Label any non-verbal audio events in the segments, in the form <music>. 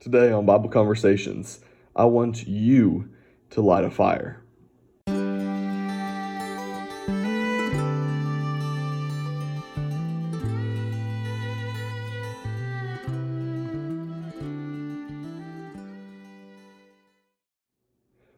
Today on Bible Conversations, I want you to light a fire.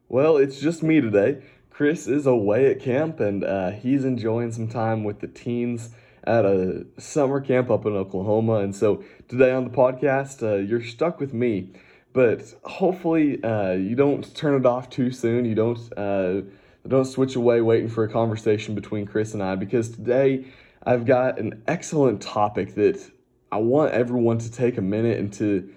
Well, it's just me today. Chris is away at camp and uh, he's enjoying some time with the teens at a summer camp up in Oklahoma. And so today on the podcast, uh, you're stuck with me. But hopefully, uh, you don't turn it off too soon. You don't uh, don't switch away waiting for a conversation between Chris and I because today I've got an excellent topic that I want everyone to take a minute and to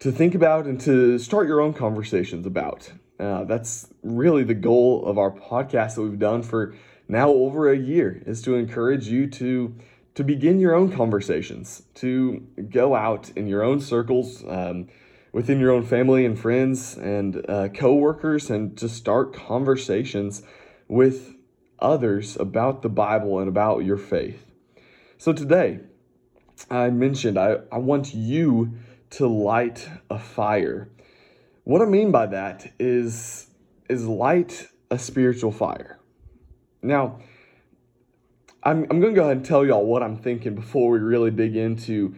to think about and to start your own conversations about. Uh, that's really the goal of our podcast that we've done for now over a year is to encourage you to to begin your own conversations, to go out in your own circles, um, within your own family and friends and uh, coworkers, and to start conversations with others about the Bible and about your faith. So today, I mentioned I, I want you to light a fire. What I mean by that is is light a spiritual fire. Now, I'm, I'm going to go ahead and tell y'all what I'm thinking before we really dig into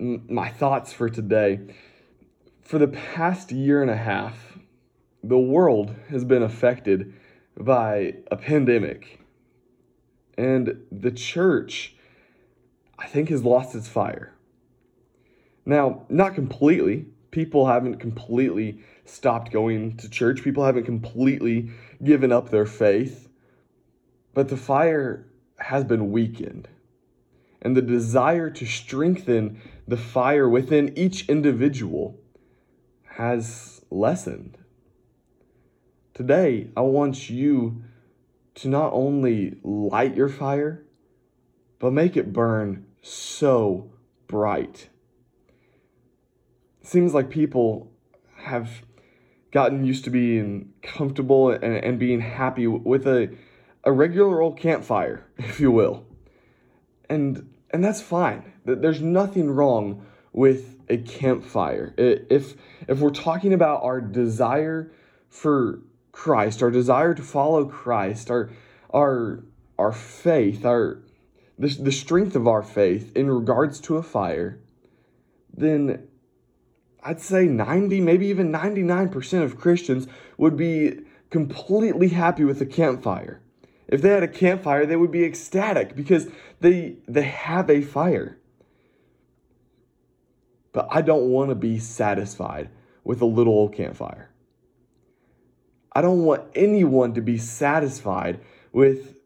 my thoughts for today. For the past year and a half, the world has been affected by a pandemic. And the church, I think, has lost its fire. Now, not completely. People haven't completely stopped going to church. People haven't completely given up their faith. But the fire has been weakened, and the desire to strengthen the fire within each individual has lessened. Today, I want you to not only light your fire, but make it burn so bright. It seems like people have gotten used to being comfortable and, and being happy with a a regular old campfire, <laughs> if you will. And and that's fine. There's nothing wrong with a campfire. If if we're talking about our desire for Christ, our desire to follow Christ, our our our faith, our the, the strength of our faith in regards to a fire, then I'd say 90, maybe even 99% of Christians would be completely happy with a campfire. If they had a campfire, they would be ecstatic because they they have a fire. But I don't want to be satisfied with a little old campfire. I don't want anyone to be satisfied with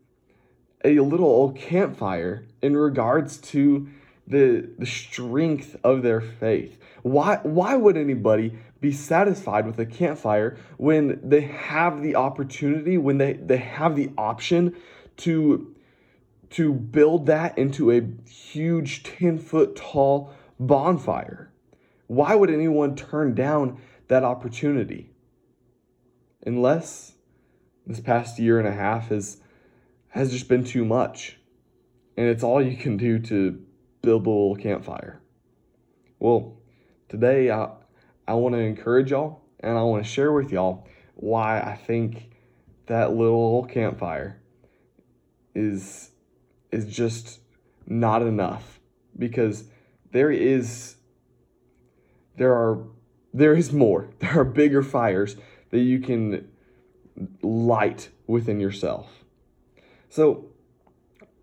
a little old campfire in regards to the, the strength of their faith. Why, why would anybody be satisfied with a campfire when they have the opportunity, when they, they have the option to, to build that into a huge 10 foot tall bonfire? Why would anyone turn down that opportunity? Unless this past year and a half has, has just been too much. And it's all you can do to build campfire. Well, today I, I want to encourage y'all and I want to share with y'all why I think that little campfire is is just not enough because there is there are there is more. <laughs> There are bigger fires that you can light within yourself. So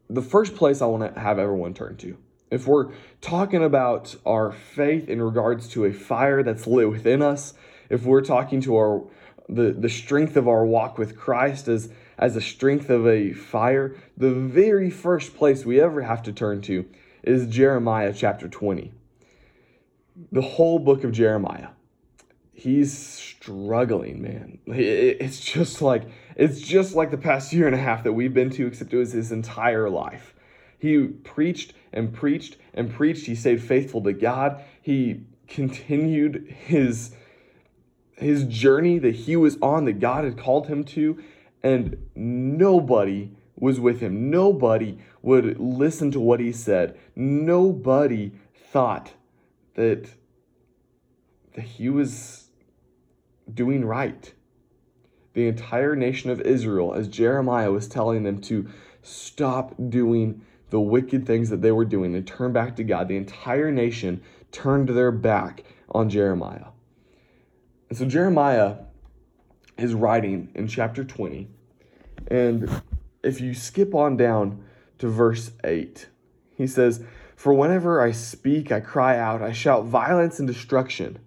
the first place I want to have everyone turn to if we're talking about our faith in regards to a fire that's lit within us, if we're talking to our the, the strength of our walk with Christ as as the strength of a fire, the very first place we ever have to turn to is Jeremiah chapter 20. The whole book of Jeremiah. He's struggling, man. It's just like it's just like the past year and a half that we've been to, except it was his entire life. He preached and preached and preached. He stayed faithful to God. He continued his his journey that he was on that God had called him to and nobody was with him. Nobody would listen to what he said. Nobody thought that that he was doing right. The entire nation of Israel, as Jeremiah was telling them to stop doing the wicked things that they were doing and turn back to God, the entire nation turned their back on Jeremiah. And so Jeremiah is writing in chapter 20. And if you skip on down to verse 8, he says, For whenever I speak, I cry out, I shout violence and destruction.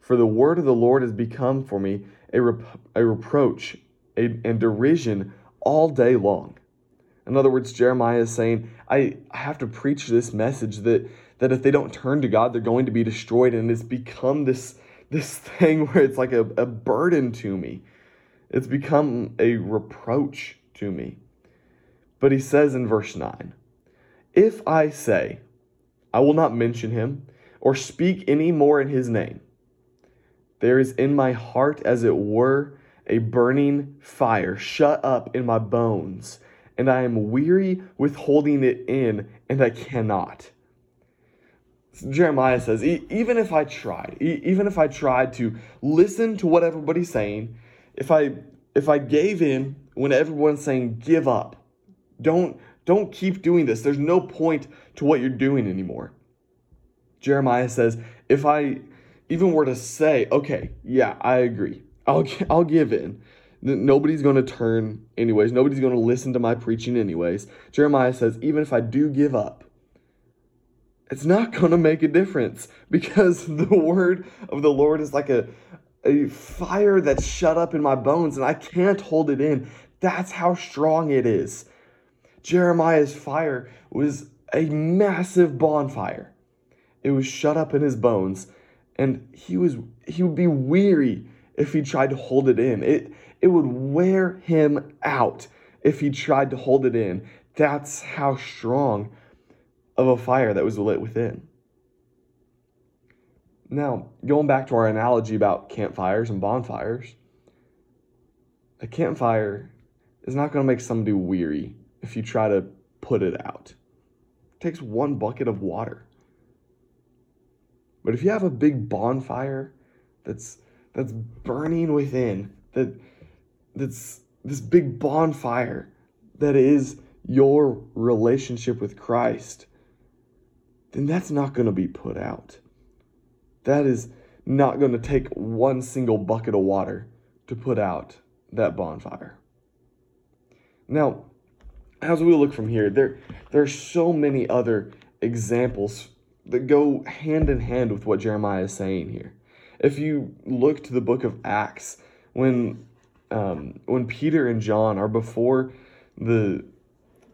For the word of the Lord has become for me a, rep- a reproach a, and derision all day long. In other words, Jeremiah is saying, I, I have to preach this message that, that if they don't turn to God, they're going to be destroyed. And it's become this, this <laughs> thing where it's like a, a burden to me. It's become a reproach to me. But he says in verse 9, If I say, I will not mention him or speak any more in his name, there is in my heart, as it were, a burning fire shut up in my bones, and I am weary with holding it in, and I cannot. Jeremiah says, even if I tried, even if I tried to listen to what everybody's saying, if I if I gave in when everyone's saying give up, don't don't keep doing this. There's no point to what you're doing anymore. Jeremiah says, if I even were to say, okay, yeah, I agree. I'll I'll give in. Nobody's going to turn anyways. Nobody's going to listen to my preaching anyways. Jeremiah says, even if I do give up, it's not <laughs> going to make a difference because <laughs> the word of the Lord is like a a fire that's shut up in my bones and I can't hold it in. That's how strong it is. Jeremiah's fire was a massive bonfire. It was shut up in his bones and he was he would be weary if he tried to hold it in. It it would wear him out if he tried to hold it in. That's how strong of a fire that was lit within. Now, going back to our analogy about campfires and bonfires, a campfire is not going to make somebody weary if you try to put it out. It takes one bucket of water. But if you have a big bonfire that's that's burning within, that that's this big bonfire that is your relationship with Christ, then that's not going to be put out. That is not going to take one single bucket of water to put out that bonfire. Now, as we look from here, there, there are so many other examples that go hand in hand with what Jeremiah is saying here. If you look to the book of Acts, when um, when Peter and John are before the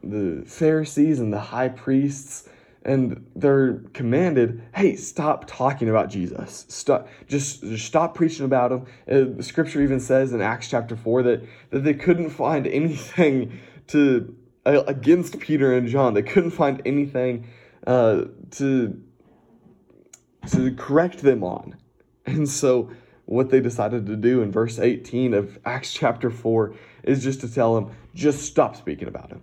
the Pharisees and the high priests and they're commanded, hey, stop talking about Jesus. Stop, just, just stop preaching about him. Uh, the scripture even says in Acts chapter 4 that, that they couldn't find anything to uh, against Peter and John. They couldn't find anything uh, to, to correct them on. And so what they decided to do in verse 18 of Acts chapter 4 is just to tell them, just stop speaking about him.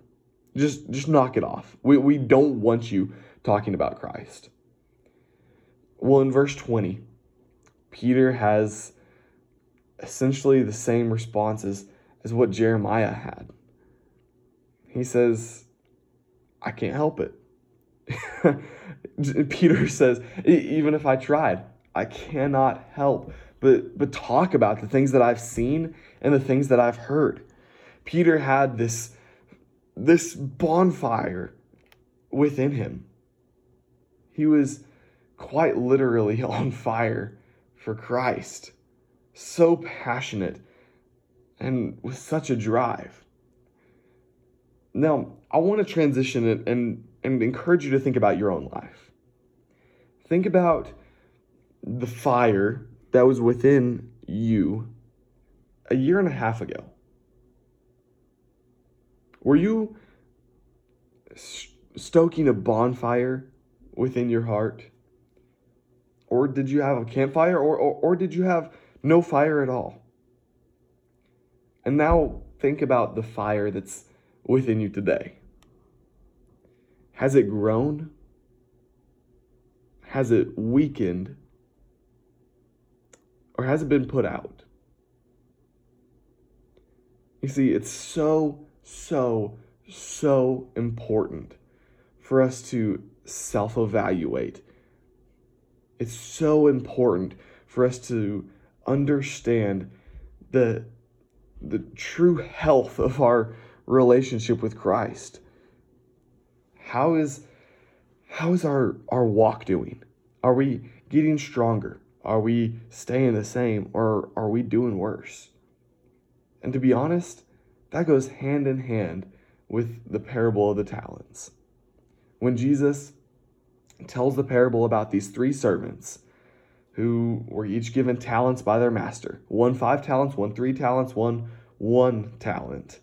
Just, just knock it off. We, we don't want you talking about Christ. Well, in verse 20, Peter has essentially the same responses as what Jeremiah had. He says, I can't help it. <laughs> Peter says, even if I tried, I cannot help but, but talk about the things that I've seen and the things that I've heard. Peter had this, this bonfire within him. He was quite literally <laughs> on fire for Christ. So passionate and with such a drive. Now, I want to transition it and, and encourage you to think about your own life. Think about the fire that was within you a year and a half ago. Were you stoking a bonfire within your heart? Or did you have a campfire? Or, or, or did you have no fire at all? And now think about the fire that's within you today. Has it grown? Has it weakened? Or has it been put out? You see, it's so, so, so important for us to self evaluate. It's so important for us to understand the, the true health of our relationship with Christ. How is, how is our, our walk doing? Are we getting stronger? Are we staying the same or are we doing worse? And to be honest, that goes hand in hand with the parable of the talents. When Jesus tells the parable about these three servants who were each given talents by their master one five talents, one three talents, one one talent.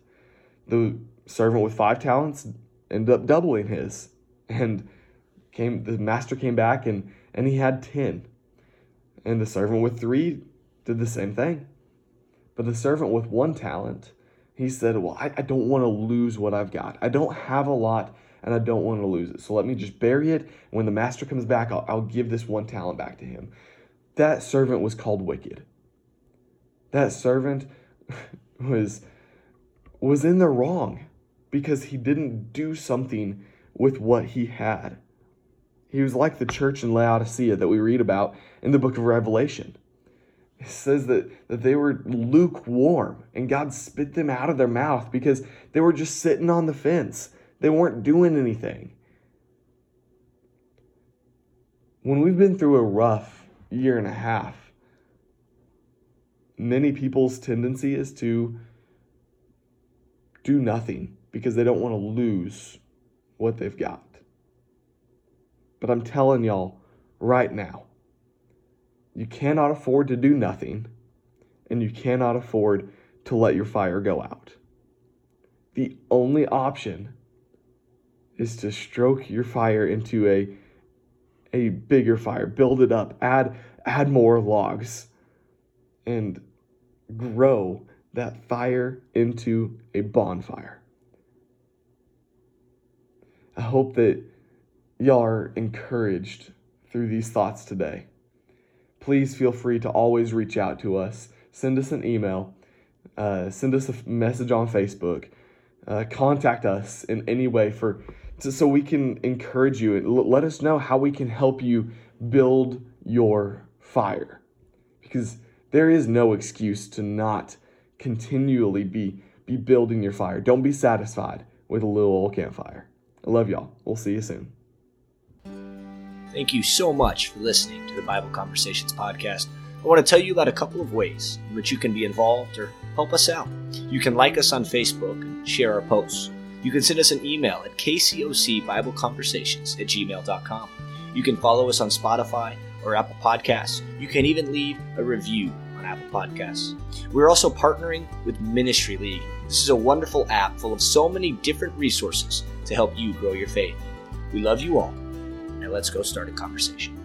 The servant with five talents ended up doubling his and came the master came back and and he had 10 and the servant with three did the same thing. But the servant with one talent he said well i, I don't want to lose what i've got. I don't have a lot and i don't want to lose it. So let me just bury it. When the master comes back i'll, I'll give this one talent back to him. That servant was called wicked. That servant <laughs> was was in the wrong because he didn't do something with what he had. He was like the church in Laodicea that we read about in the book of Revelation. It says that, that they were lukewarm and God spit them out of their mouth because they were just sitting on the fence. They weren't doing anything. When we've been through a rough year and a half, many people's tendency is to do nothing because they don't want to lose what they've got. But I'm telling y'all right now, you cannot afford to do nothing, and you cannot afford to let your fire go out. The only option is to stroke your fire into a a bigger fire, build it up, add add more logs and grow that fire into a bonfire. I hope that y'all are encouraged through these thoughts today. Please feel free to always reach out to us. Send us an email, uh, send us a message on Facebook, uh, contact us in any way for to, so we can encourage you and l- let us know how we can help you build your fire. Because there is no excuse to not continually be be building your fire. Don't be satisfied with a little old campfire. I love y'all. We'll see you soon. Thank you so much for listening to the Bible Conversations podcast. I want to tell you about a couple of ways in which you can be involved or help us out. You can like us on Facebook and share our posts. You can send us an email at kcocbibleconversations at gmail.com. You can follow us on Spotify or Apple Podcasts. You can even leave a review on Apple Podcasts. We're also partnering with Ministry League. This is a wonderful app full of so many different resources to help you grow your faith. We love you all. Let's go start a conversation.